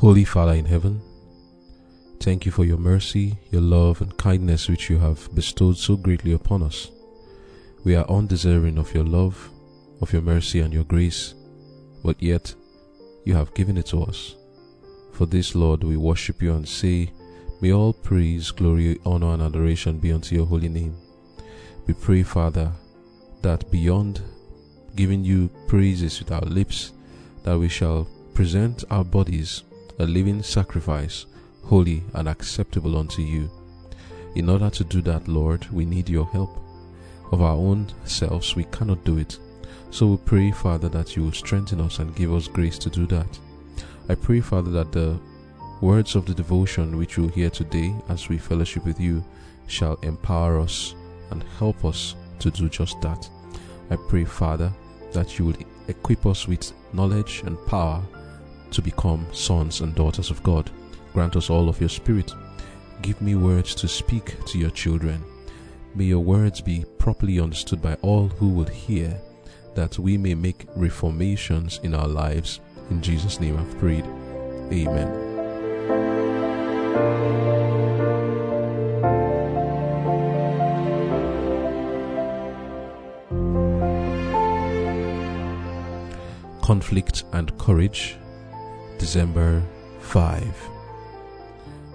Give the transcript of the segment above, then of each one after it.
Holy Father in heaven, thank you for your mercy, your love, and kindness which you have bestowed so greatly upon us. We are undeserving of your love, of your mercy, and your grace, but yet you have given it to us. For this, Lord, we worship you and say, May all praise, glory, honor, and adoration be unto your holy name. We pray, Father, that beyond giving you praises with our lips, that we shall present our bodies a living sacrifice, holy and acceptable unto you. In order to do that, Lord, we need your help. Of our own selves, we cannot do it. So we pray, Father, that you will strengthen us and give us grace to do that. I pray, Father, that the words of the devotion which we'll hear today as we fellowship with you shall empower us and help us to do just that. I pray, Father, that you would equip us with knowledge and power to become sons and daughters of God. Grant us all of your Spirit. Give me words to speak to your children. May your words be properly understood by all who would hear, that we may make reformations in our lives. In Jesus' name I've prayed. Amen. Conflict and Courage, December 5.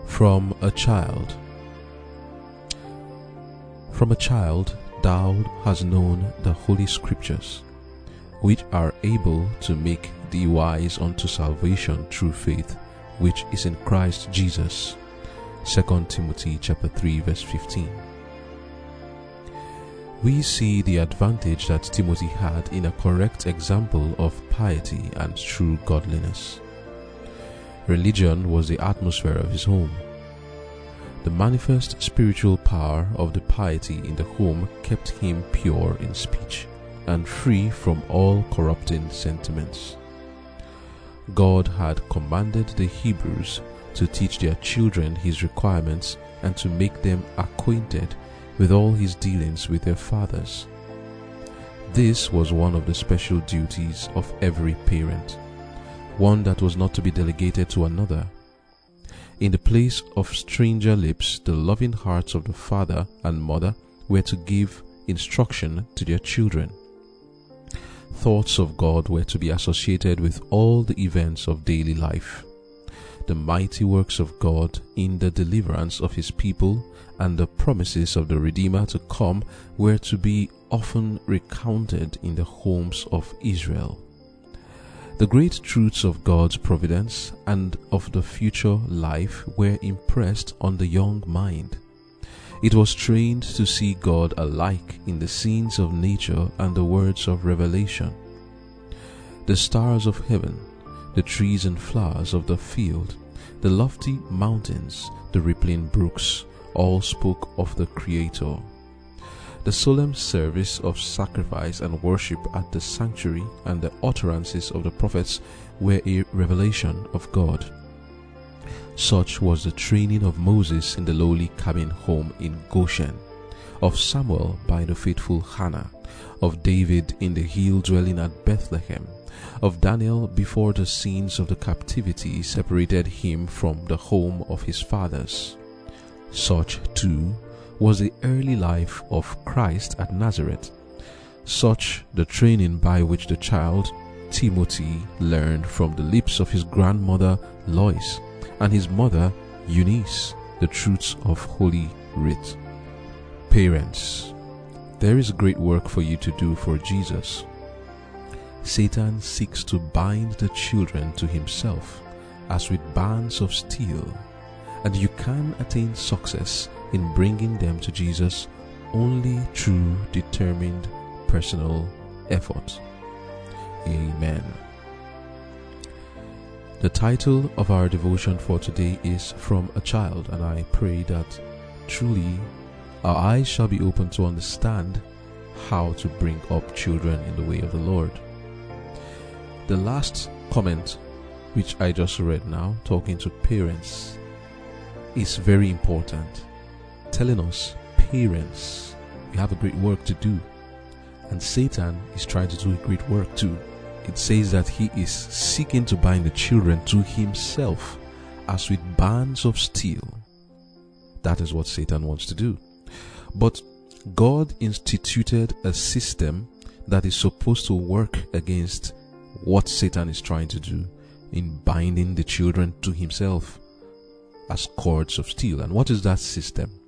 From a child. From a child, thou hast known the holy scriptures, which are able to make thee wise unto salvation through faith, which is in Christ Jesus. 2 Timothy chapter 3 verse 15. We see the advantage that Timothy had in a correct example of piety and true godliness. Religion was the atmosphere of his home. The manifest spiritual power of the piety in the home kept him pure in speech and free from all corrupting sentiments. God had commanded the Hebrews to teach their children his requirements and to make them acquainted with all his dealings with their fathers. This was one of the special duties of every parent, one that was not to be delegated to another. In the place of stranger lips, the loving hearts of the father and mother were to give instruction to their children. Thoughts of God were to be associated with all the events of daily life. The mighty works of God in the deliverance of his people and the promises of the Redeemer to come were to be often recounted in the homes of Israel. The great truths of God's providence and of the future life were impressed on the young mind. It was trained to see God alike in the scenes of nature and the words of revelation. The stars of heaven, the trees and flowers of the field, the lofty mountains, the rippling brooks, all spoke of the Creator. The solemn service of sacrifice and worship at the sanctuary and the utterances of the prophets were a revelation of God. Such was the training of Moses in the lowly cabin home in Goshen, of Samuel by the faithful Hannah, of David in the hill dwelling at Bethlehem, of Daniel before the scenes of the captivity separated him from the home of his fathers. Such, too, was the early life of Christ at Nazareth. Such the training by which the child Timothy learned from the lips of his grandmother Lois and his mother Eunice the truths of Holy Writ. Parents, there is great work for you to do for Jesus. Satan seeks to bind the children to himself as with bands of steel, and you can attain success in bringing them to Jesus only through determined personal effort. Amen. The title of our devotion for today is From a Child, and I pray that truly our eyes shall be open to understand how to bring up children in the way of the Lord. The last comment, which I just read now, talking to parents, is very important. Telling us, parents, you have a great work to do. And Satan is trying to do a great work too. it says that he is seeking to bind the children to himself as with bands of steel. That is what Satan wants to do. But God instituted a system that is supposed to work against what Satan is trying to do in binding the children to himself as cords of steel. And what is that system?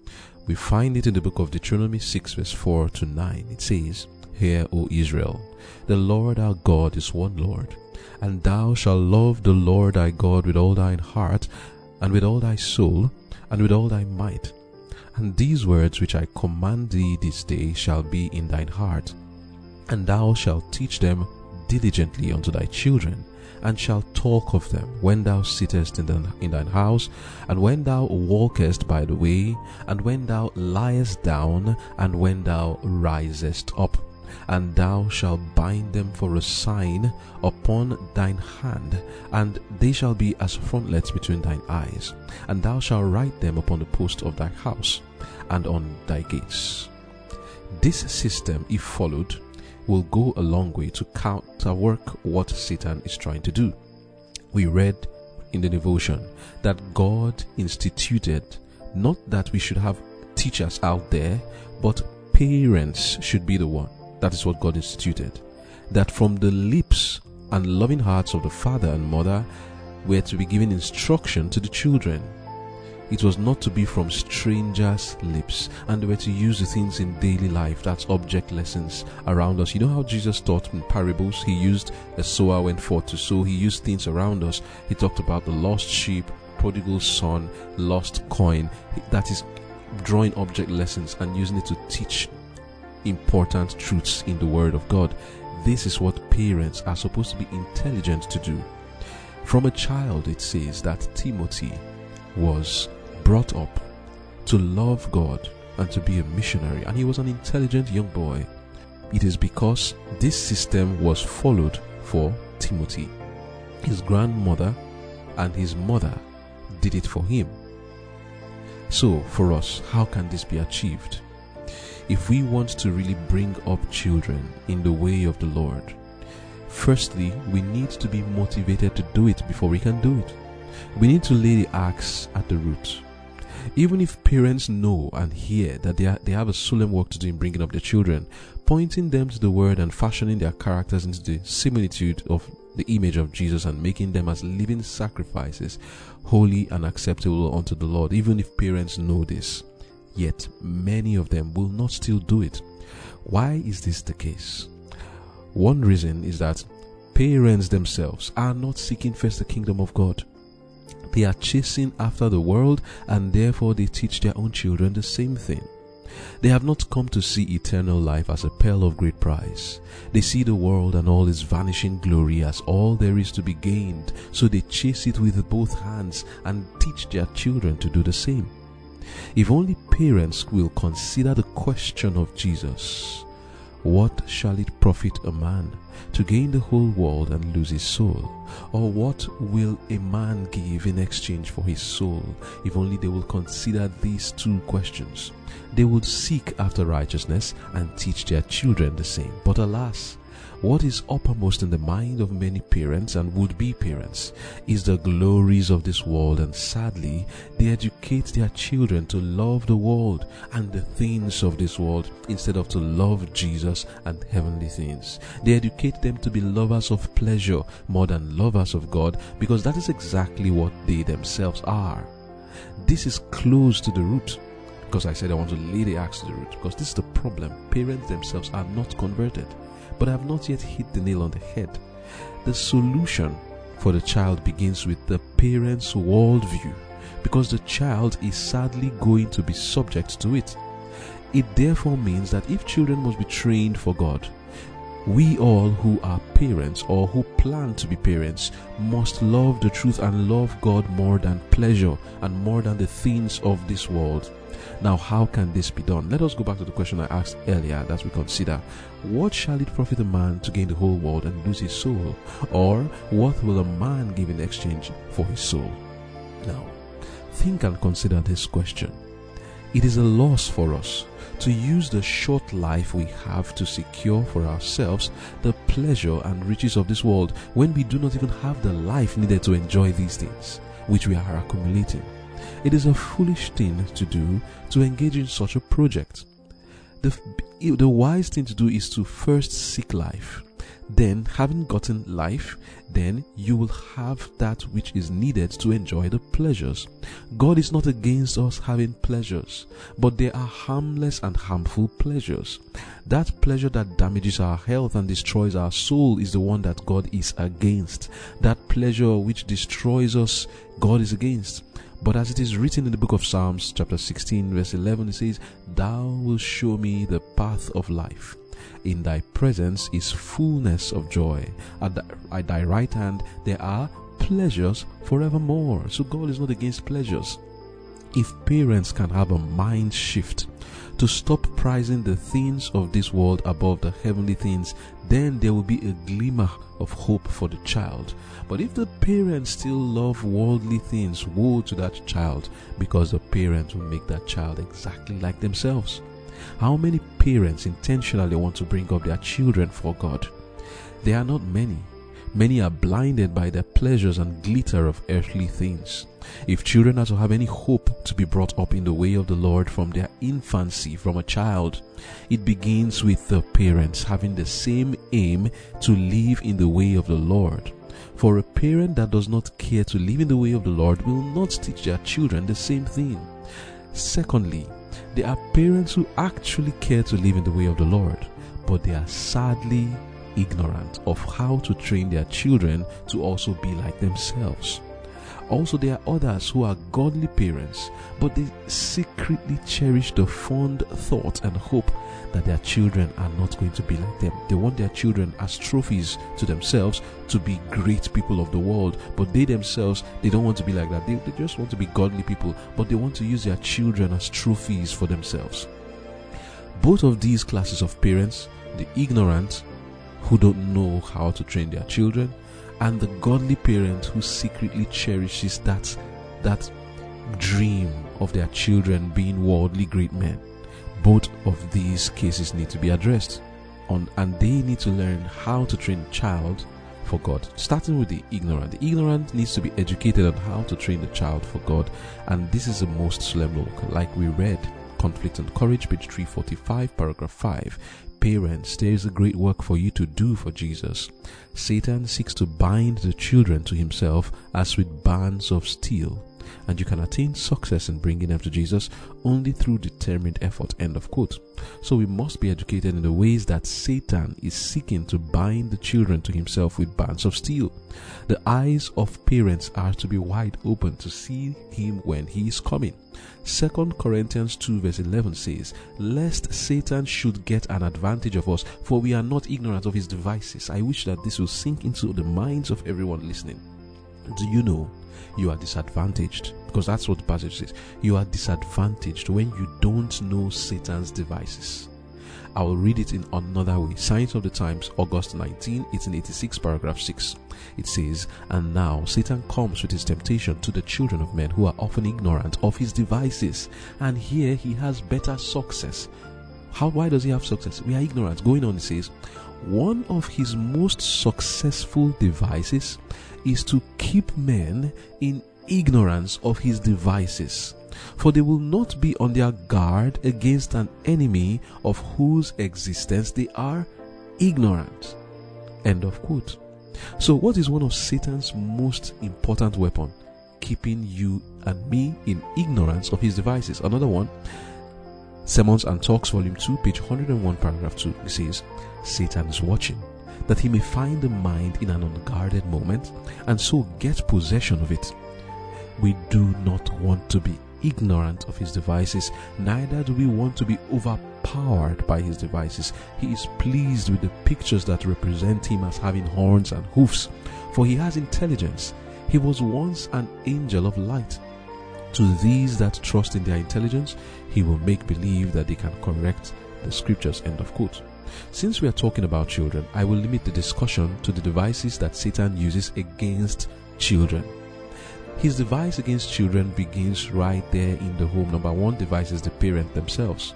We find it in the book of Deuteronomy 6, verse 4 to 9. It says, Hear, O Israel, the Lord our God is one Lord, and thou shalt love the Lord thy God with all thine heart, and with all thy soul, and with all thy might. And these words which I command thee this day shall be in thine heart, and thou shalt teach them diligently unto thy children, and shalt talk of them when thou sittest in, the, in thine house, and when thou walkest by the way, and when thou liest down, and when thou risest up and thou shalt bind them for a sign upon thine hand, and they shall be as frontlets between thine eyes, and thou shalt write them upon the post of thy house and on thy gates. This system, if followed, will go a long way to counterwork what Satan is trying to do. We read in the devotion that God instituted not that we should have teachers out there, but parents should be the one that is what God instituted. That from the lips and loving hearts of the father and mother were to be given instruction to the children. It was not to be from strangers' lips, and they were to use the things in daily life. That's object lessons around us. You know how Jesus taught in parables? He used a sower went forth to sow. He used things around us. He talked about the lost sheep, prodigal son, lost coin. That is drawing object lessons and using it to teach important truths in the Word of God. This is what parents are supposed to be intelligent to do. From a child, it says that Timothy was brought up to love God and to be a missionary, and he was an intelligent young boy. It is because this system was followed for Timothy. His grandmother and his mother did it for him. So, for us, how can this be achieved? if we want to really bring up children in the way of the Lord, firstly, we need to be motivated to do it before we can do it. We need to lay the axe at the root. Even if parents know and hear that they, are, they have a solemn work to do in bringing up their children, pointing them to the word and fashioning their characters into the similitude of the image of Jesus and making them as living sacrifices, holy and acceptable unto the Lord, even if parents know this yet many of them will not still do it. Why is this the case? One reason is that parents themselves are not seeking first the kingdom of God. They are chasing after the world and therefore they teach their own children the same thing. They have not come to see eternal life as a pearl of great price. They see the world and all its vanishing glory as all there is to be gained, so they chase it with both hands and teach their children to do the same. If only parents will consider the question of Jesus What shall it profit a man to gain the whole world and lose his soul? Or what will a man give in exchange for his soul? If only they will consider these two questions, they would seek after righteousness and teach their children the same. But alas, what is uppermost in the mind of many parents and would be parents is the glories of this world, and sadly, they educate their children to love the world and the things of this world instead of to love Jesus and heavenly things. They educate them to be lovers of pleasure more than lovers of God because that is exactly what they themselves are. This is close to the root because I said I want to lay the axe to the root because this is the problem. Parents themselves are not converted but have not yet hit the nail on the head. The solution for the child begins with the parent's worldview because the child is sadly going to be subject to it. It therefore means that if children must be trained for God, we all who are parents or who plan to be parents must love the truth and love God more than pleasure and more than the things of this world. Now, how can this be done? Let us go back to the question I asked earlier that we consider What shall it profit a man to gain the whole world and lose his soul? Or what will a man give in exchange for his soul? Now, think and consider this question. It is a loss for us to use the short life we have to secure for ourselves the pleasure and riches of this world when we do not even have the life needed to enjoy these things, which we are accumulating. It is a foolish thing to do to engage in such a project. The, the wise thing to do is to first seek life then having gotten life, then you will have that which is needed to enjoy the pleasures. God is not against us having pleasures, but they are harmless and harmful pleasures. That pleasure that damages our health and destroys our soul is the one that God is against. That pleasure which destroys us, God is against. But as it is written in the book of Psalms, chapter 16, verse 11, it says, Thou wilt show me the path of life. In thy presence is fullness of joy. At, at thy right hand there are pleasures forevermore. So God is not against pleasures. If parents can have a mind shift to stop prizing the things of this world above the heavenly things, then there will be a glimmer of hope for the child. But if the parents still love worldly things, woe to that child because the parents will make that child exactly like themselves. How many parents intentionally want to bring up their children for God? There are not many. Many are blinded by the pleasures and glitter of earthly things. If children are to have any hope to be brought up in the way of the Lord from their infancy, from a child, it begins with the parents having the same aim to live in the way of the Lord. For a parent that does not care to live in the way of the Lord will not teach their children the same thing. Secondly, there are parents who actually care to live in the way of the Lord, but they are sadly ignorant of how to train their children to also be like themselves. Also, there are others who are godly parents, but they secretly cherish the fond thought and hope that their children are not going to be like them. They want their children as trophies to themselves to be great people of the world, but they themselves they don't want to be like that. They, they just want to be godly people, but they want to use their children as trophies for themselves. Both of these classes of parents, the ignorant who don't know how to train their children, and the godly parent who secretly cherishes that that dream of their children being worldly great men both of these cases need to be addressed on and they need to learn how to train child for God. Starting with the ignorant. The ignorant needs to be educated on how to train the child for God. And this is the most solemn work. Like we read, Conflict and Courage, page 345, paragraph 5. Parents, there is a great work for you to do for Jesus. Satan seeks to bind the children to himself as with bands of steel and you can attain success in bringing them to Jesus only through determined effort. End of quote. So we must be educated in the ways that Satan is seeking to bind the children to himself with bands of steel. The eyes of parents are to be wide open to see him when he is coming. 2 Corinthians 2 verse 11 says, Lest Satan should get an advantage of us, for we are not ignorant of his devices. I wish that this will sink into the minds of everyone listening. Do you know you are disadvantaged because that's what the passage says. You are disadvantaged when you don't know Satan's devices. I will read it in another way. Signs of the Times, August 19, 1886, paragraph 6. It says, And now Satan comes with his temptation to the children of men who are often ignorant of his devices, and here he has better success. How why does he have success? We are ignorant. Going on, it says, one of his most successful devices is to keep men in ignorance of his devices, for they will not be on their guard against an enemy of whose existence they are ignorant. End of quote. So, what is one of Satan's most important weapon? Keeping you and me in ignorance of his devices. Another one, Sermons and Talks, Volume 2, page 101, paragraph 2, it says, Satan is watching that he may find the mind in an unguarded moment and so get possession of it. We do not want to be ignorant of his devices, neither do we want to be overpowered by his devices. He is pleased with the pictures that represent him as having horns and hoofs, for he has intelligence. He was once an angel of light. To these that trust in their intelligence, he will make believe that they can correct the scriptures. End of quote. Since we are talking about children, I will limit the discussion to the devices that Satan uses against children. His device against children begins right there in the home. Number one device is the parent themselves.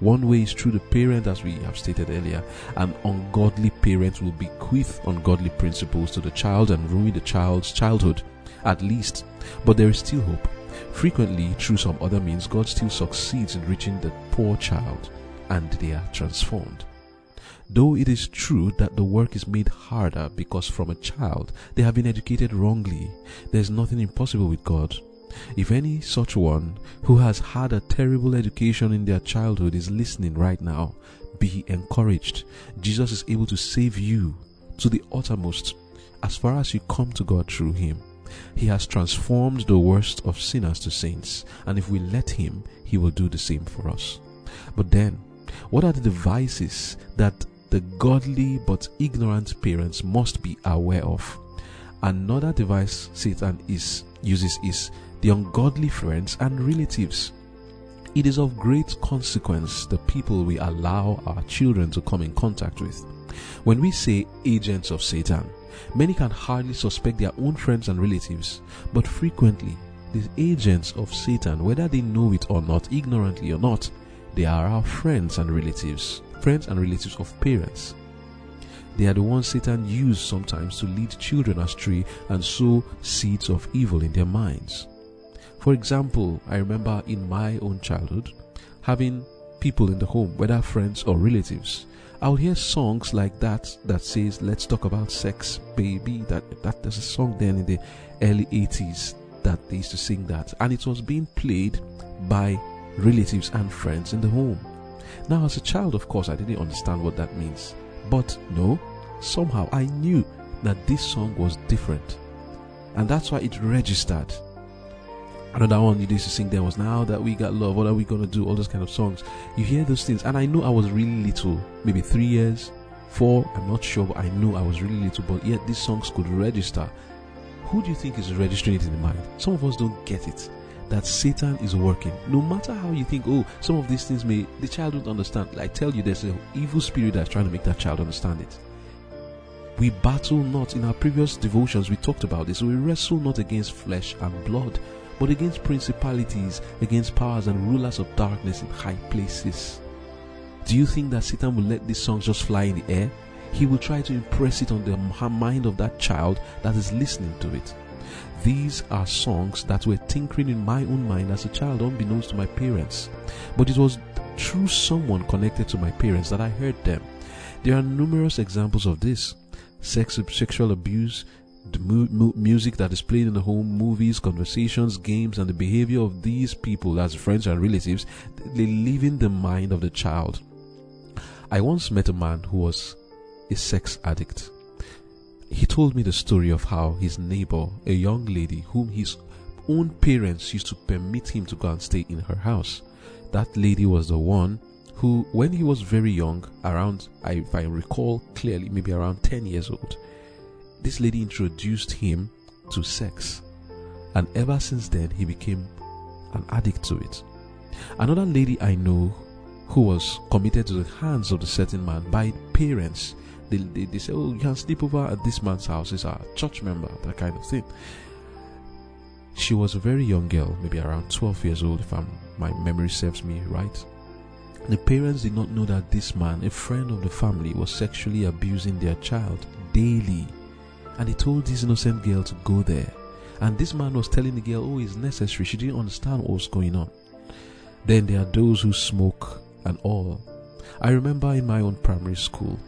One way is through the parent, as we have stated earlier. An ungodly parent will bequeath ungodly principles to the child and ruin the child's childhood, at least. But there is still hope. Frequently, through some other means, God still succeeds in reaching the poor child, and they are transformed. Though it is true that the work is made harder because from a child they have been educated wrongly, there is nothing impossible with God. If any such one who has had a terrible education in their childhood is listening right now, be encouraged. Jesus is able to save you to the uttermost as far as you come to God through Him. He has transformed the worst of sinners to saints, and if we let Him, He will do the same for us. But then, what are the devices that the godly but ignorant parents must be aware of? Another device Satan is uses is the ungodly friends and relatives. It is of great consequence the people we allow our children to come in contact with. When we say agents of Satan, many can hardly suspect their own friends and relatives, but frequently these agents of Satan, whether they know it or not, ignorantly or not, they are our friends and relatives, friends and relatives of parents. They are the ones Satan uses sometimes to lead children astray and sow seeds of evil in their minds. For example, I remember in my own childhood having people in the home, whether friends or relatives. I'll hear songs like that that says, Let's talk about sex, baby. That that there's a song then in the early 80s that they used to sing that. And it was being played by relatives and friends in the home. Now, as a child, of course, I didn't understand what that means. But no, somehow I knew that this song was different. And that's why it registered Another one you used to sing there was Now That We Got Love, what are we gonna do? All those kind of songs. You hear those things, and I know I was really little, maybe three years, four, I'm not sure, but I know I was really little, but yet these songs could register. Who do you think is registering it in the mind? Some of us don't get it. That Satan is working. No matter how you think, oh, some of these things may the child don't understand. I tell you, there's an evil spirit that's trying to make that child understand it. We battle not in our previous devotions, we talked about this. We wrestle not against flesh and blood, but against principalities, against powers and rulers of darkness in high places. Do you think that Satan will let this song just fly in the air? He will try to impress it on the mind of that child that is listening to it. These are songs that were tinkering in my own mind as a child, unbeknownst to my parents. But it was through someone connected to my parents that I heard them. There are numerous examples of this sex, sexual abuse, the mu- mu- music that is played in the home, movies, conversations, games, and the behavior of these people as friends and relatives, they live in the mind of the child. I once met a man who was a sex addict. He told me the story of how his neighbor, a young lady whom his own parents used to permit him to go and stay in her house, that lady was the one who, when he was very young, around, if I recall clearly, maybe around 10 years old, this lady introduced him to sex. And ever since then, he became an addict to it. Another lady I know who was committed to the hands of the certain man by parents. They, they, they say, Oh, you can sleep over at this man's house. He's a church member, that kind of thing. She was a very young girl, maybe around 12 years old, if I'm, my memory serves me right. The parents did not know that this man, a friend of the family, was sexually abusing their child daily and he told this innocent girl to go there. And this man was telling the girl, oh, it's necessary. She didn't understand what was going on. Then there are those who smoke and all. I remember in my own primary school,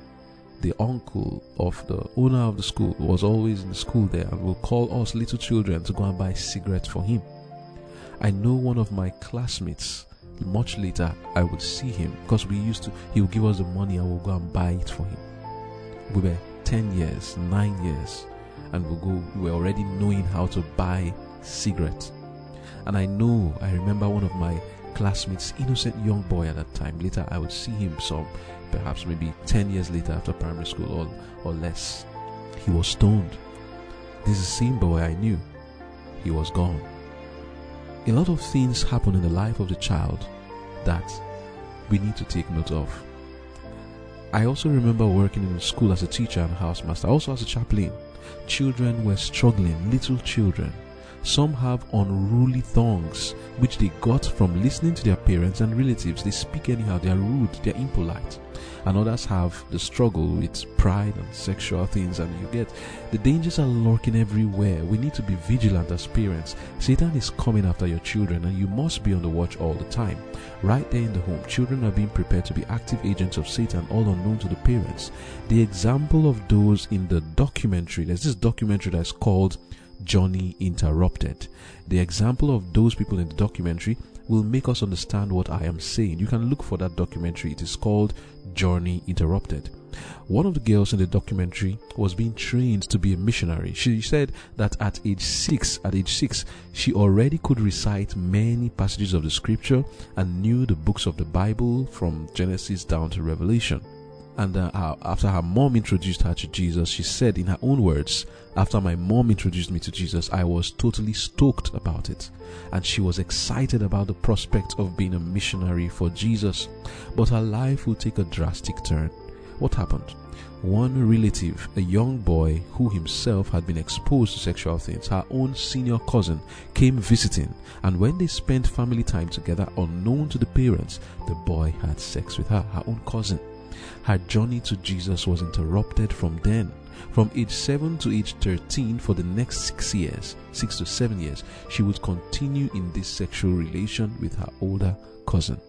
the uncle of the owner of the school was always in the school there and will call us little children to go and buy cigarettes for him. I know one of my classmates, much later, I would see him because we used to, he would give us the money and we'll go and buy it for him. We were 10 years, 9 years, and we go, we were already knowing how to buy cigarettes. And I know, I remember one of my classmates, innocent young boy at that time. Later, I would see him some, perhaps maybe 10 years later after primary school or, or less. He was stoned. This is the same boy I knew. He was gone. A lot of things happen in the life of the child that we need to take note of. I also remember working in school as a teacher and housemaster, also as a chaplain. Children were struggling, little children. Some have unruly tongues, which they got from listening to their parents and relatives. They speak anyhow, they are rude, they are impolite. And others have the struggle with pride and sexual things, and you get the dangers are lurking everywhere. We need to be vigilant as parents. Satan is coming after your children, and you must be on the watch all the time. Right there in the home, children are being prepared to be active agents of Satan, all unknown to the parents. The example of those in the documentary, there's this documentary that's called Journey Interrupted. The example of those people in the documentary will make us understand what I am saying. You can look for that documentary. It is called Journey Interrupted. One of the girls in the documentary was being trained to be a missionary. She said that at age 6, at age 6, she already could recite many passages of the scripture and knew the books of the Bible from Genesis down to Revelation. And uh, after her mom introduced her to Jesus, she said in her own words, After my mom introduced me to Jesus, I was totally stoked about it. And she was excited about the prospect of being a missionary for Jesus. But her life will take a drastic turn. What happened? One relative, a young boy who himself had been exposed to sexual things, her own senior cousin, came visiting, and when they spent family time together, unknown to the parents, the boy had sex with her, her own cousin. Her journey to Jesus was interrupted from then. From age 7 to age 13, for the next 6 years, 6 to 7 years, she would continue in this sexual relation with her older cousin.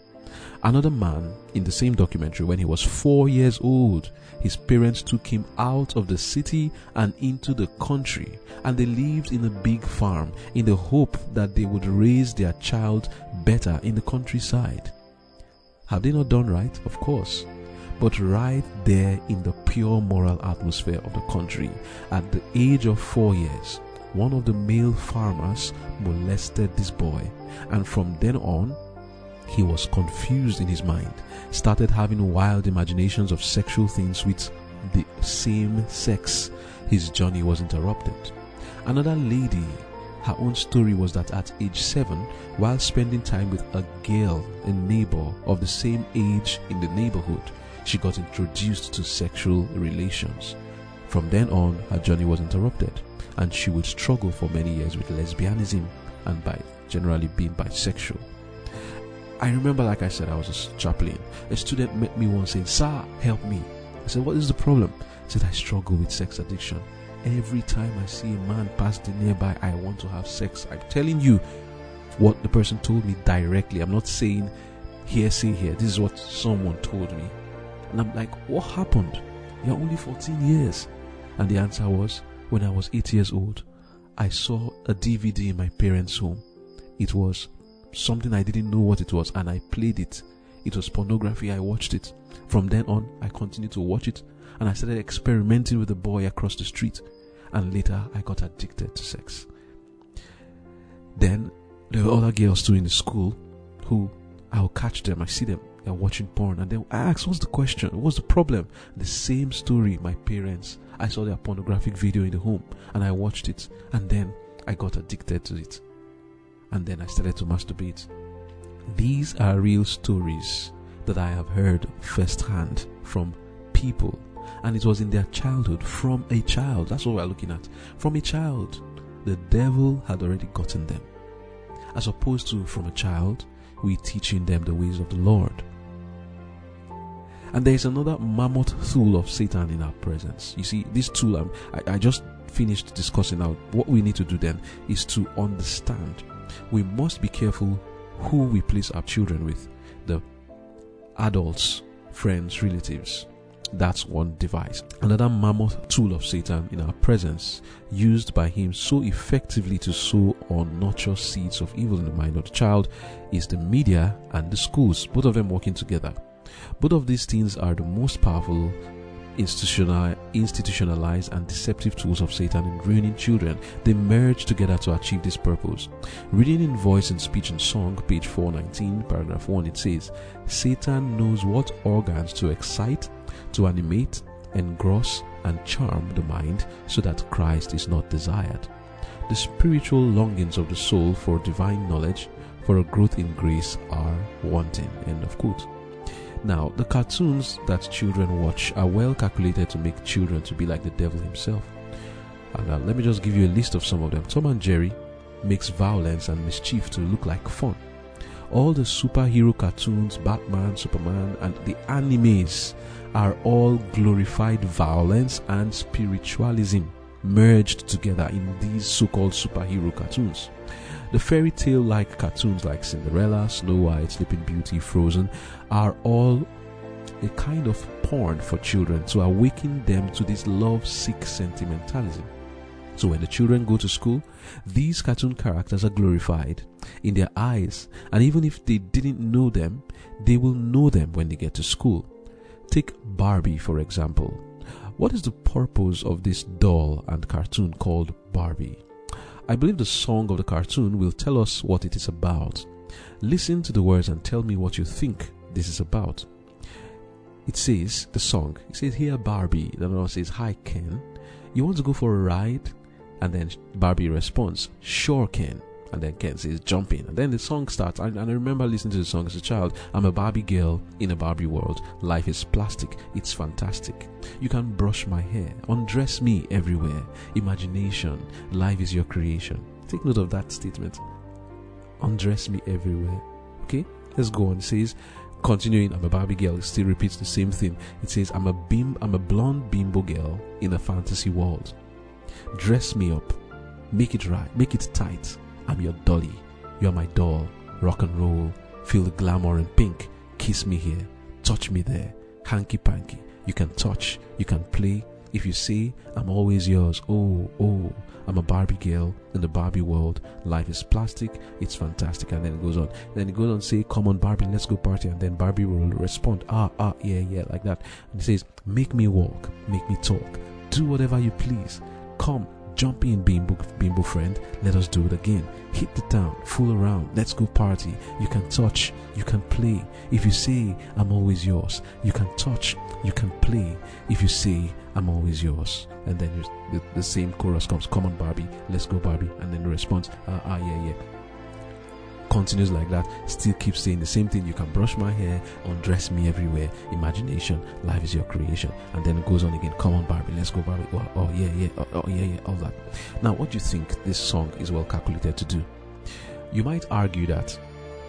Another man in the same documentary, when he was 4 years old, his parents took him out of the city and into the country, and they lived in a big farm in the hope that they would raise their child better in the countryside. Have they not done right? Of course but right there in the pure moral atmosphere of the country. At the age of four years, one of the male farmers molested this boy, and from then on, he was confused in his mind, started having wild imaginations of sexual things with the same sex. His journey was interrupted. Another lady her own story was that at age 7, while spending time with a girl, a neighbor of the same age in the neighborhood, she got introduced to sexual relations. From then on, her journey was interrupted, and she would struggle for many years with lesbianism and by generally being bisexual. I remember, like I said, I was a chaplain. A student met me once saying, Sir, help me. I said, What is the problem? He said, I struggle with sex addiction. Every time I see a man pass the nearby, I want to have sex. I'm telling you what the person told me directly. I'm not saying hearsay here. This is what someone told me. And I'm like, what happened? You're only 14 years. And the answer was, when I was 8 years old, I saw a DVD in my parents' home. It was something I didn't know what it was, and I played it. It was pornography. I watched it. From then on, I continued to watch it, and I started experimenting with the boy across the street. And later, I got addicted to sex. Then, there were other girls too in the school who I'll catch them, I see them they're watching porn and then I ask, what's the question? What's the problem? The same story, my parents. I saw their pornographic video in the home and I watched it and then I got addicted to it. And then I started to masturbate. These are real stories that I have heard firsthand from people. And it was in their childhood, from a child. That's what we're looking at. From a child, the devil had already gotten them. As opposed to from a child, we teaching them the ways of the Lord. And there is another mammoth tool of Satan in our presence. You see, this tool, um, I, I just finished discussing now. What we need to do then is to understand. We must be careful who we place our children with. The adults, friends, relatives. That's one device. Another mammoth tool of Satan in our presence, used by him so effectively to sow or nurture seeds of evil in the mind of the child, is the media and the schools, both of them working together. Both of these things are the most powerful institutional, institutionalized and deceptive tools of Satan in ruining children. They merge together to achieve this purpose. Reading in Voice and Speech and Song, page 419, paragraph 1, it says, Satan knows what organs to excite, to animate, engross, and charm the mind so that Christ is not desired. The spiritual longings of the soul for divine knowledge, for a growth in grace, are wanting. End of quote. Now, the cartoons that children watch are well calculated to make children to be like the devil himself. And uh, let me just give you a list of some of them. Tom and Jerry, makes violence and mischief to look like fun. All the superhero cartoons, Batman, Superman, and the animes are all glorified violence and spiritualism merged together in these so called superhero cartoons. The fairy tale like cartoons like Cinderella, Snow White, Sleeping Beauty, Frozen are all a kind of porn for children to awaken them to this love sick sentimentalism. So when the children go to school, these cartoon characters are glorified in their eyes, and even if they didn't know them, they will know them when they get to school. Take Barbie, for example. What is the purpose of this doll and cartoon called Barbie? I believe the song of the cartoon will tell us what it is about. Listen to the words and tell me what you think this is about. It says, the song, it says, Here Barbie. The other says, Hi Ken. You want to go for a ride? And then Barbie responds, Sure Ken. And then Ken says, jumping. And then the song starts. And, and I remember listening to the song as a child. I'm a Barbie girl in a Barbie world. Life is plastic. It's fantastic. You can brush my hair, undress me everywhere. Imagination. Life is your creation. Take note of that statement. Undress me everywhere. Okay? Let's go on. It says, continuing, I'm a Barbie girl. It still repeats the same thing. It says, I'm a bim, I'm a blonde bimbo girl in a fantasy world. Dress me up. Make it right. Make it tight. I'm your dolly. You're my doll. Rock and roll. Feel the glamour and pink. Kiss me here. Touch me there. Hanky panky. You can touch. You can play. If you say, I'm always yours. Oh, oh. I'm a Barbie girl in the Barbie world. Life is plastic. It's fantastic. And then it goes on. Then it goes on say, come on Barbie, let's go party. And then Barbie will respond, ah, ah, yeah, yeah, like that. And it says, make me walk. Make me talk. Do whatever you please. Come, Jump in, bimbo, bimbo friend. Let us do it again. Hit the town, fool around. Let's go party. You can touch, you can play. If you say, I'm always yours, you can touch, you can play. If you say, I'm always yours. And then the, the, same chorus comes, Come on, Barbie, let's go, Barbie. And then the response, Ah, ah yeah, yeah continues like that, still keeps saying the same thing. You can brush my hair, undress me everywhere. Imagination, life is your creation. And then it goes on again. Come on, Barbie, let's go, Barbie. Oh, oh yeah, yeah, oh, oh yeah, yeah, all that. Now, what do you think this song is well calculated to do? You might argue that,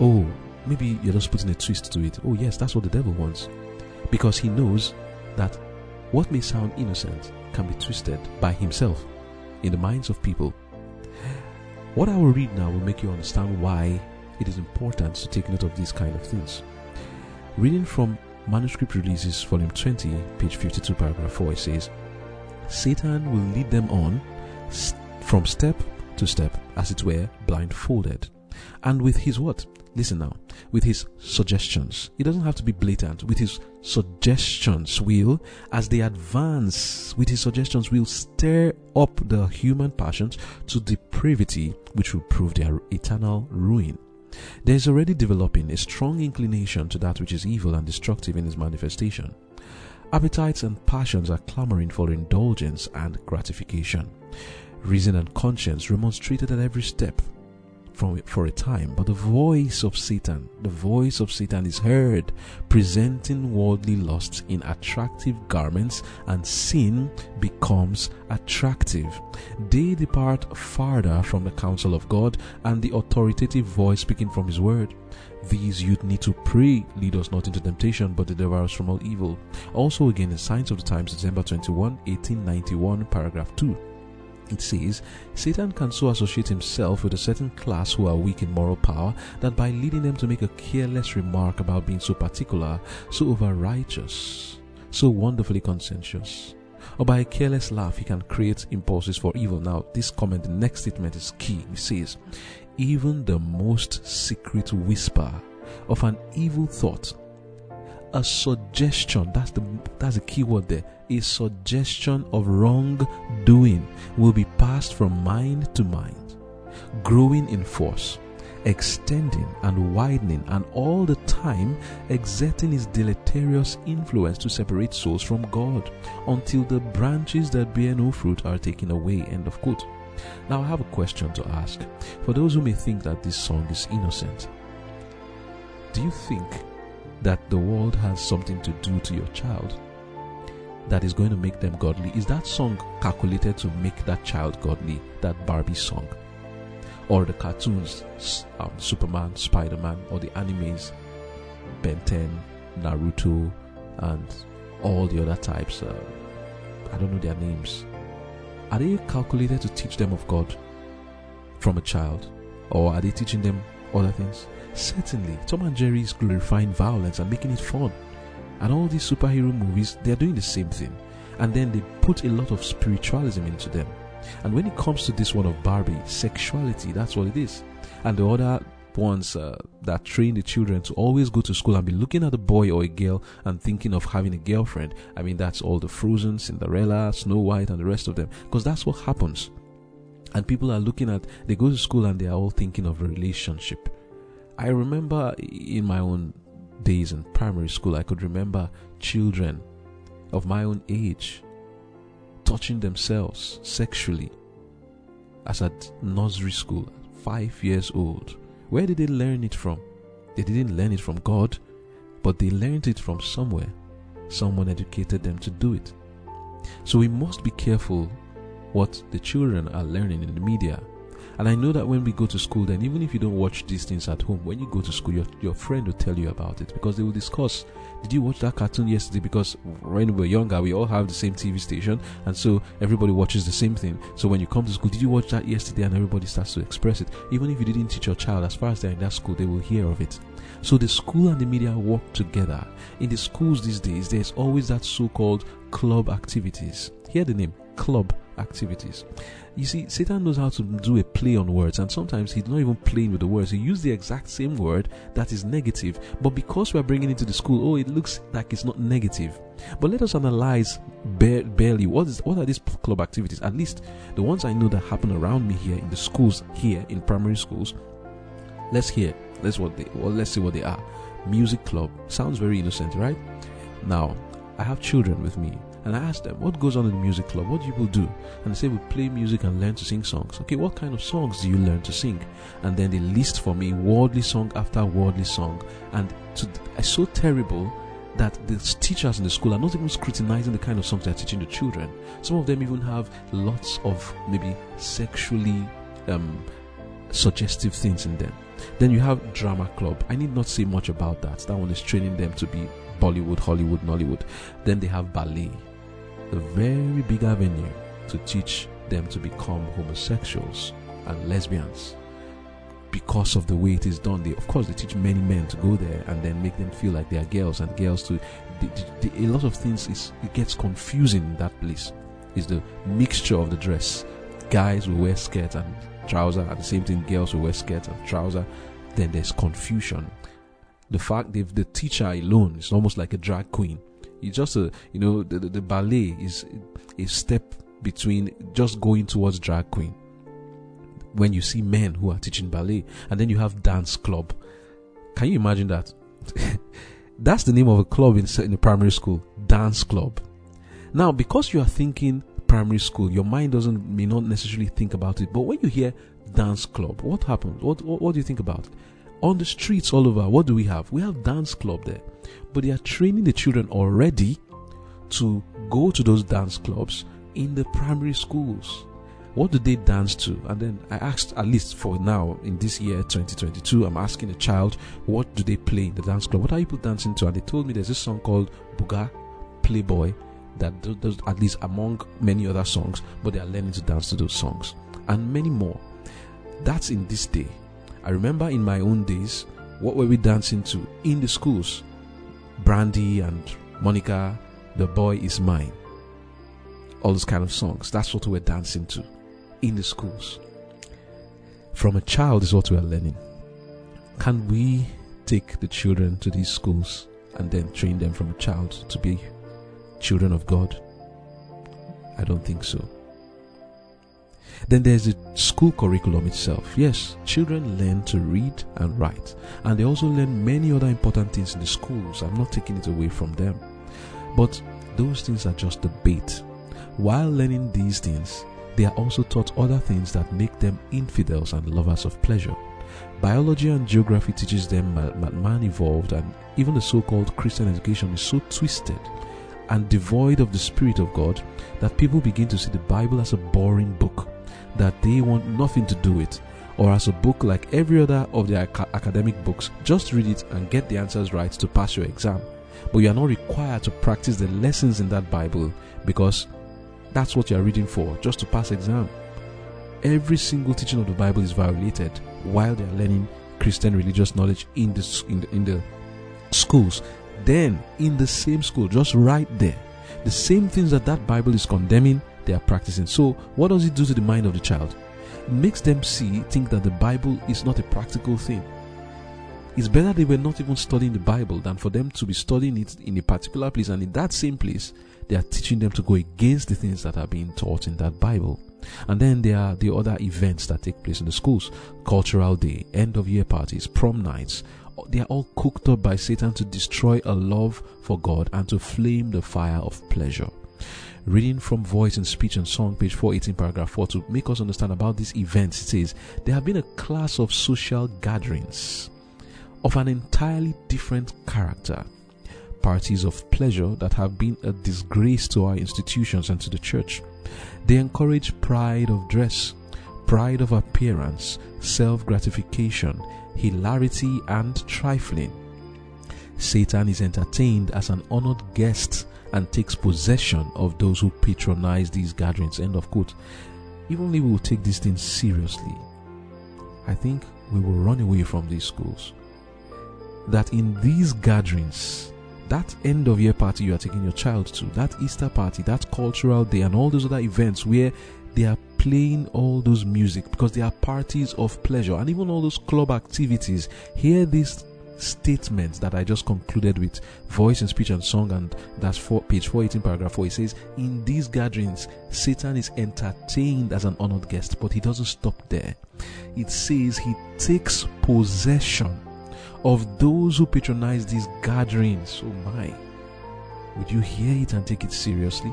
oh, maybe you're just putting a twist to it. Oh, yes, that's what the devil wants. Because he knows that what may sound innocent can be twisted by himself in the minds of people. What I will read now will make you understand why it is important to take note of these kind of things. Reading from Manuscript Releases, Volume 20, page 52, paragraph 4, it says, Satan will lead them on st- from step to step, as it were, blindfolded. And with his what? Listen now. With his suggestions. It doesn't have to be blatant. With his suggestions will, as they advance, with his suggestions will stir up the human passions to depravity, which will prove their eternal ruin. There is already developing a strong inclination to that which is evil and destructive in its manifestation. Appetites and passions are clamoring for indulgence and gratification. Reason and conscience remonstrated at every step from for a time, but the voice of Satan, the voice of Satan is heard, presenting worldly lusts in attractive garments, and sin becomes attractive. They depart farther from the counsel of God and the authoritative voice speaking from His word. These youth need to pray, lead us not into temptation, but deliver us from all evil. Also, again, in Signs of the Times, December 21, 1891, paragraph 2 it says, Satan can so associate himself with a certain class who are weak in moral power that by leading them to make a careless remark about being so particular, so over righteous, so wonderfully conscientious, or by a careless laugh, he can create impulses for evil. Now, this comment, the next statement is key. It says, Even the most secret whisper of an evil thought a suggestion. That's the that's the key word there. A suggestion of wrongdoing will be passed from mind to mind growing in force extending and widening and all the time exerting its deleterious influence to separate souls from god until the branches that bear no fruit are taken away. End of quote. Now i have a question to ask. For those who may think that this song is innocent do you think that the world has something to do to your child that is going to make them godly? Is that song calculated to make that child godly, that Barbie song? or the cartoons, um, Superman, Spider Man, or the animes, Ben 10, Naruto, and all the other types. Uh, I don't know their names. Are they calculated to teach them of God from a child? Or are they teaching them other things? Certainly, Tom and Jerry is glorifying violence and making it fun. And all these superhero movies, they're doing the same thing. And then they put a lot of spiritualism into them. And when it comes to this one of Barbie, sexuality, that's what it is. And the other ones uh, that train the children to always go to school and be looking at a boy or a girl and thinking of having a girlfriend. I mean, that's all the Frozen, Cinderella, Snow White, and the rest of them. Because that's what happens. And people are looking at, they go to school and they are all thinking of a relationship. I remember in my own days in primary school, I could remember children of my own age touching themselves sexually as at nursery school, five years old. Where did they learn it from? They didn't learn it from God, but they learned it from somewhere. Someone educated them to do it. So we must be careful what the children are learning in the media and I know that when we go to school, then even if you don't watch these things at home, when you go to school, your, your friend will tell you about it because they will discuss. Did you watch that cartoon yesterday? Because when we were younger, we all have the same TV station, and so everybody watches the same thing. So when you come to school, did you watch that yesterday? And everybody starts to express it. Even if you didn't teach your child, as far as they're in that school, they will hear of it. So the school and the media work together. In the schools these days, there's always that so called club activities. Hear the name club activities. You see, Satan knows how to do a play on words, and sometimes he's not even playing with the words. He uses the exact same word that is negative, but because we're bringing it to the school, oh, it looks like it's not negative. But let us analyze barely what is what are these club activities? At least the ones I know that happen around me here in the schools here in primary schools. Let's hear. Let's what they. Well, let's see what they are. Music club sounds very innocent, right? Now, I have children with me and I asked them, what goes on in the music club? What do you people do? And they say, we play music and learn to sing songs. Okay, what kind of songs do you learn to sing? And then they list for me worldly song after worldly song. And it's so terrible that the teachers in the school are not even scrutinizing the kind of songs they're teaching the children. Some of them even have lots of maybe sexually um, suggestive things in them. Then you have drama club. I need not say much about that. That one is training them to be Bollywood, Hollywood, Nollywood. Then they have ballet a very big avenue to teach them to become homosexuals and lesbians because of the way it is done. They, of course, they teach many men to go there and then make them feel like they are girls and girls to. A lot of things is it gets confusing in that place. Is the mixture of the dress. Guys will wear skirt and trouser, and the same thing. Girls will wear skirt and trouser. Then there's confusion. The fact that the teacher alone is almost like a drag queen it's just a you know the, the, the ballet is a step between just going towards drag queen. When you see men who are teaching ballet, and then you have dance club. Can you imagine that? That's the name of a club in, in the primary school, dance club. Now, because you are thinking primary school, your mind doesn't may not necessarily think about it. But when you hear dance club, what happens? What, what, what do you think about? On the streets all over, what do we have? We have dance club there but they are training the children already to go to those dance clubs in the primary schools. What do they dance to? And then I asked, at least for now, in this year 2022, I'm asking a child, what do they play in the dance club? What are people dancing to? And they told me there's this song called Buga Playboy that does, at least among many other songs, but they are learning to dance to those songs and many more. That's in this day. I remember in my own days, what were we dancing to in the schools? Brandy and Monica, The Boy Is Mine. All those kind of songs. That's what we're dancing to in the schools. From a child is what we are learning. Can we take the children to these schools and then train them from a child to be children of God? I don't think so. Then there's the school curriculum itself. Yes, children learn to read and write, and they also learn many other important things in the schools. I'm not taking it away from them. But those things are just the bait. While learning these things, they are also taught other things that make them infidels and lovers of pleasure. Biology and geography teaches them that man evolved, and even the so called Christian education is so twisted and devoid of the Spirit of God that people begin to see the Bible as a boring book that they want nothing to do with. or as a book like every other of the ac- academic books. Just read it and get the answers right to pass your exam. But you are not required to practice the lessons in that Bible because that's what you are reading for, just to pass exam. Every single teaching of the Bible is violated while they are learning Christian religious knowledge in the, in the, in the schools. Then, in the same school, just right there, the same things that that Bible is condemning, they are practicing. So, what does it do to the mind of the child? It makes them see, think that the Bible is not a practical thing. It's better they were not even studying the Bible than for them to be studying it in a particular place, and in that same place, they are teaching them to go against the things that are being taught in that Bible. And then there are the other events that take place in the schools cultural day, end of year parties, prom nights. They are all cooked up by Satan to destroy a love for God and to flame the fire of pleasure. Reading from Voice and Speech and Song, page 418, paragraph 4, to make us understand about these events, it says, There have been a class of social gatherings of an entirely different character parties of pleasure that have been a disgrace to our institutions and to the church. They encourage pride of dress, pride of appearance, self gratification, hilarity, and trifling. Satan is entertained as an honored guest and takes possession of those who patronize these gatherings. End of quote. Even if we will take these things seriously, I think we will run away from these schools. That in these gatherings, that end of year party you are taking your child to, that Easter party, that cultural day, and all those other events where they are playing all those music because they are parties of pleasure, and even all those club activities. Hear these statements that I just concluded with voice and speech and song, and that's for page 418, paragraph 4. It says, In these gatherings, Satan is entertained as an honored guest, but he doesn't stop there. It says he takes possession of those who patronize these gatherings. Oh my. Would you hear it and take it seriously?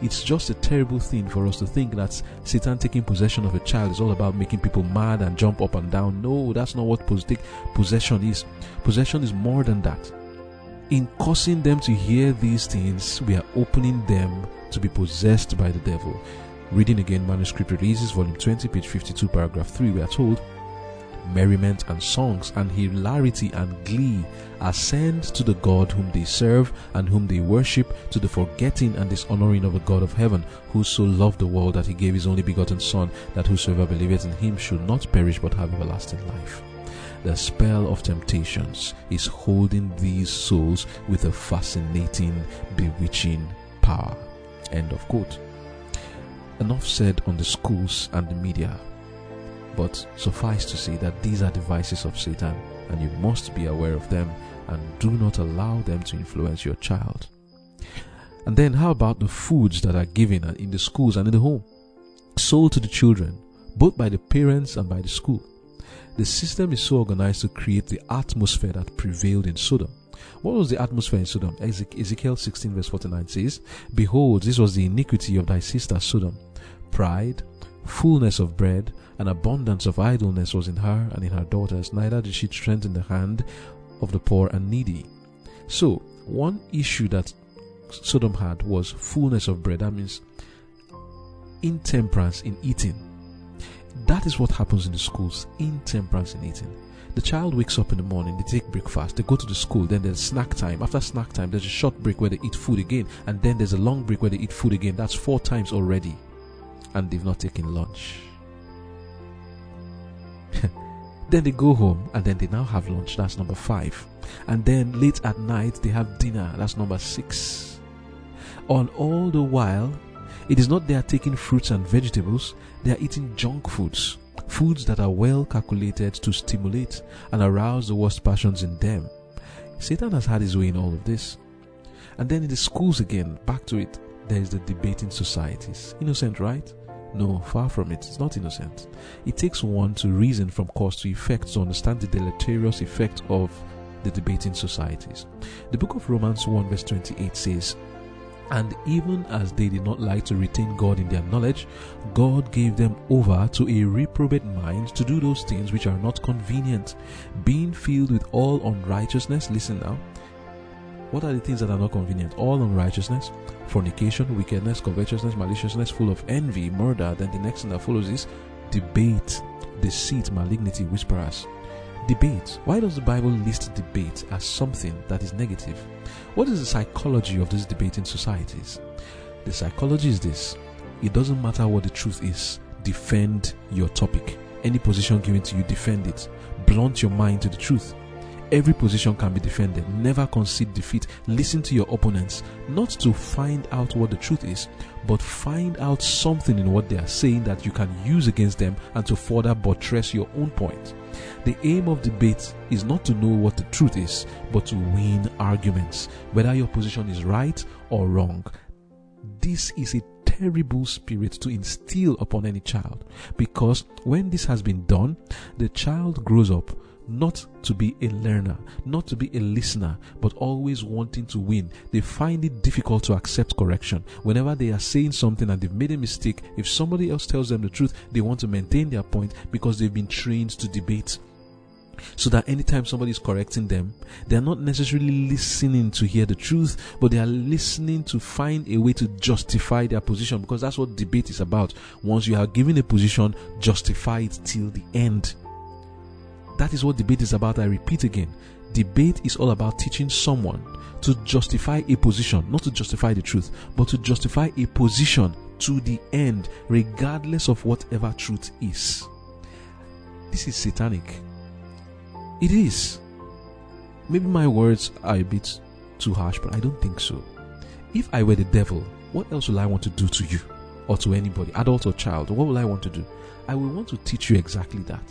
It's just a terrible thing for us to think that Satan taking possession of a child is all about making people mad and jump up and down. No, that's not what possession is. Possession is more than that. In causing them to hear these things, we are opening them to be possessed by the devil. Reading again Manuscript Releases, Volume 20, page 52, paragraph 3, we are told merriment and songs and hilarity and glee ascend to the God whom they serve and whom they worship to the forgetting and dishonoring of the God of heaven, who so loved the world that he gave his only begotten Son, that whosoever believeth in him should not perish but have everlasting life. The spell of temptations is holding these souls with a fascinating, bewitching power. End of quote. Enough said on the schools and the media. But suffice to say that these are devices of Satan, and you must be aware of them and do not allow them to influence your child. And then, how about the foods that are given in the schools and in the home? Sold to the children, both by the parents and by the school. The system is so organized to create the atmosphere that prevailed in Sodom. What was the atmosphere in Sodom? Ezekiel 16, verse 49 says, Behold, this was the iniquity of thy sister Sodom pride, fullness of bread, and abundance of idleness was in her and in her daughters, neither did she strengthen the hand of the poor and needy. So, one issue that Sodom had was fullness of bread. That means intemperance in eating. That is what happens in the schools intemperance in eating. The child wakes up in the morning, they take breakfast, they go to the school, then there's snack time. After snack time, there's a short break where they eat food again, and then there's a long break where they eat food again. That's four times already. And they've not taken lunch. then they go home and then they now have lunch. That's number five. And then late at night they have dinner. That's number six. On all the while, it is not they are taking fruits and vegetables, they are eating junk foods. Foods that are well calculated to stimulate and arouse the worst passions in them. Satan has had his way in all of this. And then in the schools again, back to it, there is the debating societies. Innocent, right? No, far from it. It's not innocent. It takes one to reason from cause to effect to understand the deleterious effect of the debating societies. The book of Romans 1 verse 28 says, and even as they did not like to retain God in their knowledge, God gave them over to a reprobate mind to do those things which are not convenient, being filled with all unrighteousness. Listen now, what are the things that are not convenient? All unrighteousness, fornication, wickedness, covetousness, maliciousness, full of envy, murder. Then the next thing that follows is debate, deceit, malignity, whisperers. Debate. Why does the Bible list debate as something that is negative? What is the psychology of this debate in societies? The psychology is this it doesn't matter what the truth is, defend your topic. Any position given to you, defend it. Blunt your mind to the truth. Every position can be defended. Never concede defeat. Listen to your opponents, not to find out what the truth is, but find out something in what they are saying that you can use against them and to further buttress your own point. The aim of debate is not to know what the truth is, but to win arguments, whether your position is right or wrong. This is a terrible spirit to instill upon any child because when this has been done, the child grows up not to be a learner, not to be a listener, but always wanting to win. They find it difficult to accept correction. Whenever they are saying something and they've made a mistake, if somebody else tells them the truth, they want to maintain their point because they've been trained to debate so that anytime somebody is correcting them, they are not necessarily listening to hear the truth, but they are listening to find a way to justify their position because that's what debate is about. Once you are given a position, justify it till the end. That is what debate is about. I repeat again. Debate is all about teaching someone to justify a position, not to justify the truth, but to justify a position to the end, regardless of whatever truth is. This is satanic. It is. Maybe my words are a bit too harsh, but I don't think so. If I were the devil, what else will I want to do to you or to anybody, adult or child? What will I want to do? I will want to teach you exactly that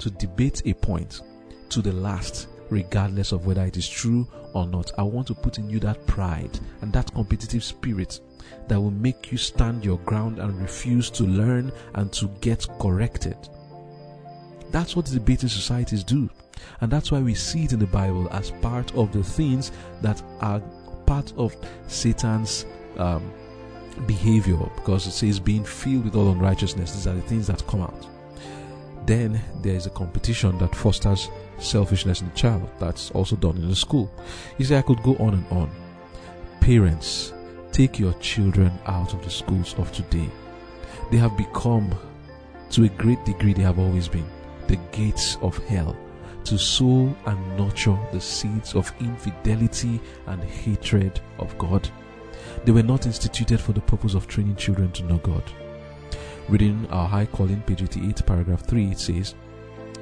to debate a point to the last, regardless of whether it is true or not. I want to put in you that pride and that competitive spirit that will make you stand your ground and refuse to learn and to get corrected. That's what debating societies do. And that's why we see it in the Bible as part of the things that are part of Satan's um, behavior because it says being filled with all unrighteousness. These are the things that come out. Then there is a competition that fosters selfishness in the child. That's also done in the school. You see, I could go on and on. Parents, take your children out of the schools of today. They have become, to a great degree, they have always been, the gates of hell to sow and nurture the seeds of infidelity and hatred of God. They were not instituted for the purpose of training children to know God. Reading our High Calling, page 88, paragraph 3, it says,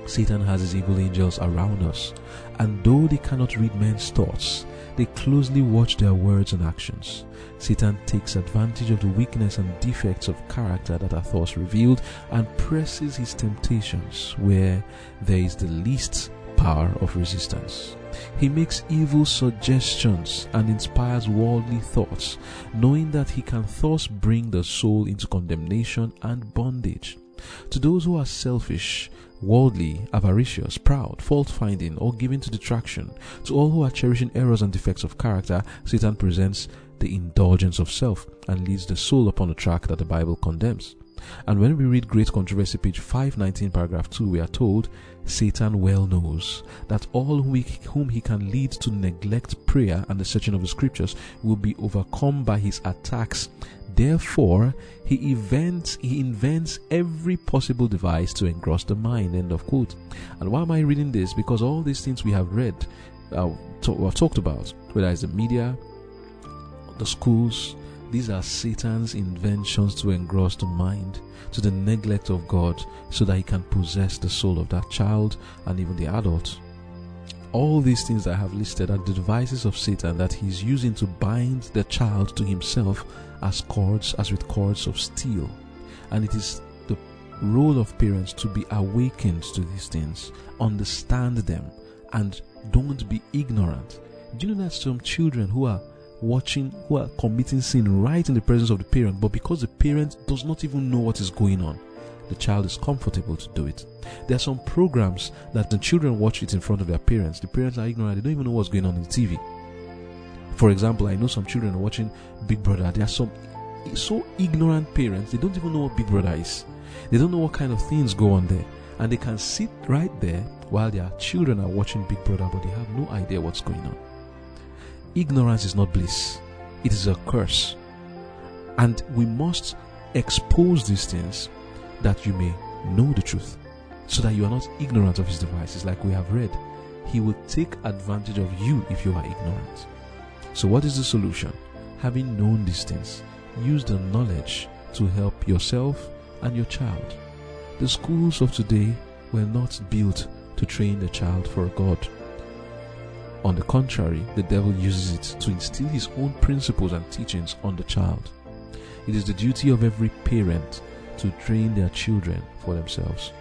Satan has his evil angels around us, and though they cannot read men's thoughts, they closely watch their words and actions. Satan takes advantage of the weakness and defects of character that are thus revealed and presses his temptations where there is the least power of resistance. He makes evil suggestions and inspires worldly thoughts, knowing that he can thus bring the soul into condemnation and bondage. To those who are selfish, worldly, avaricious, proud, fault finding, or given to detraction, to all who are cherishing errors and defects of character, Satan presents the indulgence of self and leads the soul upon a track that the Bible condemns. And when we read Great Controversy, page 519, paragraph 2, we are told Satan well knows that all whom he, can lead to neglect prayer and the searching of the scriptures will be overcome by his attacks. Therefore, he invents, he invents every possible device to engross the mind. End of quote. And why am I reading this? Because all these things we have read, uh, have talked about, whether it's the media, the schools, these are Satan's inventions to engross the mind to the neglect of God so that he can possess the soul of that child and even the adult. All these things I have listed are the devices of Satan that he's using to bind the child to himself as cords, as with cords of steel. And it is the role of parents to be awakened to these things, understand them, and don't be ignorant. Do you know that some children who are watching who are committing sin right in the presence of the parent, but because the parent does not even know what is going on, the child is comfortable to do it. There are some programs that the children watch it in front of their parents. The parents are ignorant, they don't even know what's going on in the TV. For example, I know some children are watching Big Brother. There are some so ignorant parents, they don't even know what Big Brother is. They don't know what kind of things go on there. And they can sit right there while their children are watching Big Brother, but they have no idea what's going on. Ignorance is not bliss, it is a curse. And we must expose these things that you may know the truth, so that you are not ignorant of his devices, like we have read. He will take advantage of you if you are ignorant. So, what is the solution? Having known these things, use the knowledge to help yourself and your child. The schools of today were not built to train the child for God. On the contrary, the devil uses it to instill his own principles and teachings on the child. It is the duty of every parent to train their children for themselves.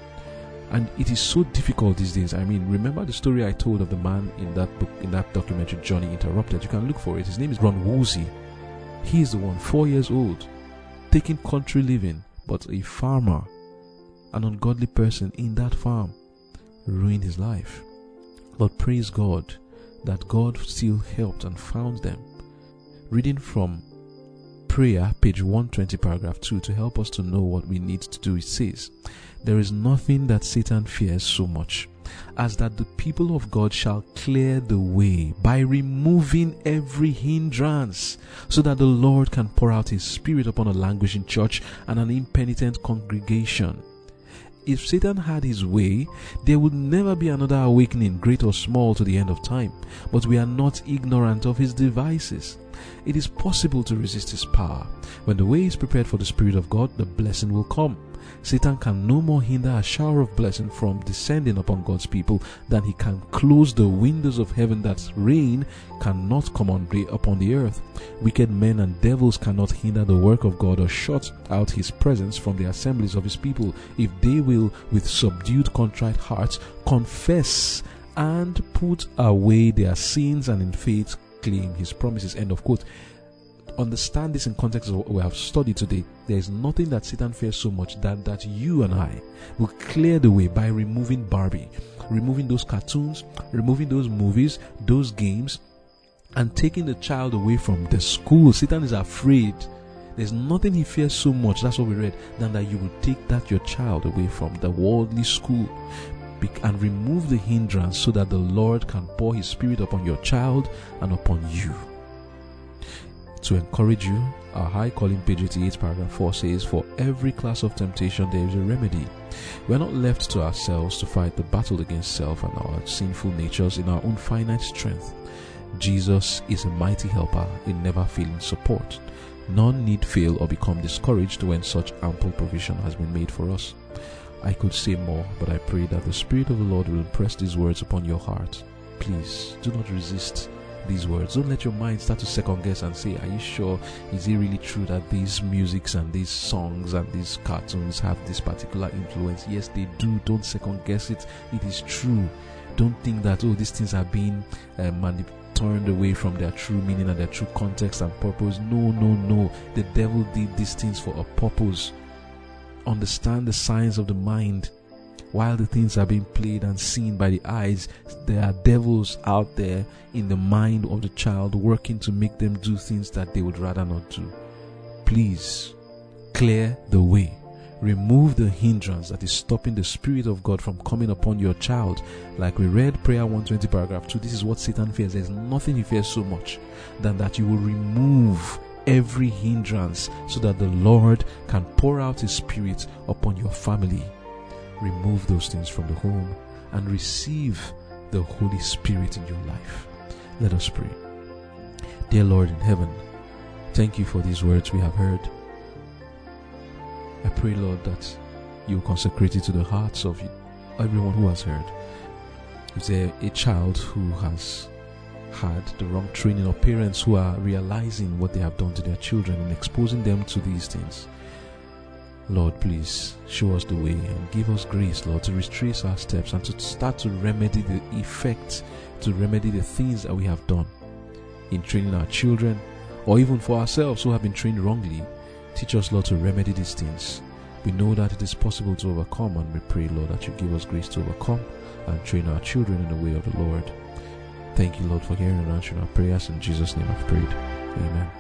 And it is so difficult these days. I mean, remember the story I told of the man in that book, in that documentary, Johnny Interrupted? You can look for it. His name is Ron Wolsey. He is the one, four years old, taking country living, but a farmer, an ungodly person in that farm, ruined his life. But praise God that God still helped and found them. Reading from prayer, page 120, paragraph 2, to help us to know what we need to do, it says, There is nothing that Satan fears so much as that the people of God shall clear the way by removing every hindrance, so that the Lord can pour out His Spirit upon a languishing church and an impenitent congregation if Satan had his way, there would never be another awakening, great or small, to the end of time. But we are not ignorant of his devices. It is possible to resist his power. When the way is prepared for the Spirit of God, the blessing will come. Satan can no more hinder a shower of blessing from descending upon God's people than he can close the windows of heaven that rain cannot come on upon the earth. Wicked men and devils cannot hinder the work of God or shut out his presence from the assemblies of his people if they will, with subdued, contrite hearts, confess and put away their sins and in faith claim his promises. End of quote understand this in context of what we have studied today, there is nothing that Satan fears so much than that you and I will clear the way by removing Barbie, removing those cartoons, removing those movies, those games, and taking the child away from the school. Satan is afraid. There's nothing he fears so much, that's what we read, than that you will take that your child away from the worldly school and remove the hindrance so that the Lord can pour his spirit upon your child and upon you. To encourage you, our High Calling page 88 paragraph 4 says, For every class of temptation there is a remedy. We are not left to ourselves to fight the battle against self and our sinful natures in our own finite strength. Jesus is a mighty helper in never failing support. None need fail or become discouraged when such ample provision has been made for us. I could say more, but I pray that the Spirit of the Lord will impress these words upon your heart. Please do not resist these words. Don't let your mind start to second guess and say, Are you sure? Is it really true that these musics and these songs and these cartoons have this particular influence? Yes, they do. Don't second guess it. It is true. Don't think that, oh, these things are being uh, manipulated turned away from their true meaning and their true context and purpose. No, no, no. The devil did these things for a purpose. Understand the science of the mind while the things are being played and seen by the eyes, there are devils out there in the mind of the child working to make them do things that they would rather not do. Please clear the way. Remove the hindrance that is stopping the Spirit of God from coming upon your child. Like we read prayer 120, paragraph 2, this is what Satan fears. There's nothing he fears so much than that you will remove every hindrance so that the Lord can pour out his Spirit upon your family remove those things from the home and receive the Holy Spirit in your life. Let us pray. Dear Lord in heaven, thank you for these words we have heard. I pray, Lord, that you consecrate it to the hearts of everyone who has heard. Is there a child who has had the wrong training or parents who are realizing what they have done to their children and exposing them to these things? Lord, please show us the way and give us grace, Lord, to retrace our steps and to start to remedy the effects, to remedy the things that we have done in training our children or even for ourselves who have been trained wrongly. Teach us, Lord, to remedy these things. We know that it is possible to overcome, and we pray, Lord, that you give us grace to overcome and train our children in the way of the Lord. Thank you, Lord, for hearing and answering our prayers. In Jesus' name I've prayed. Amen.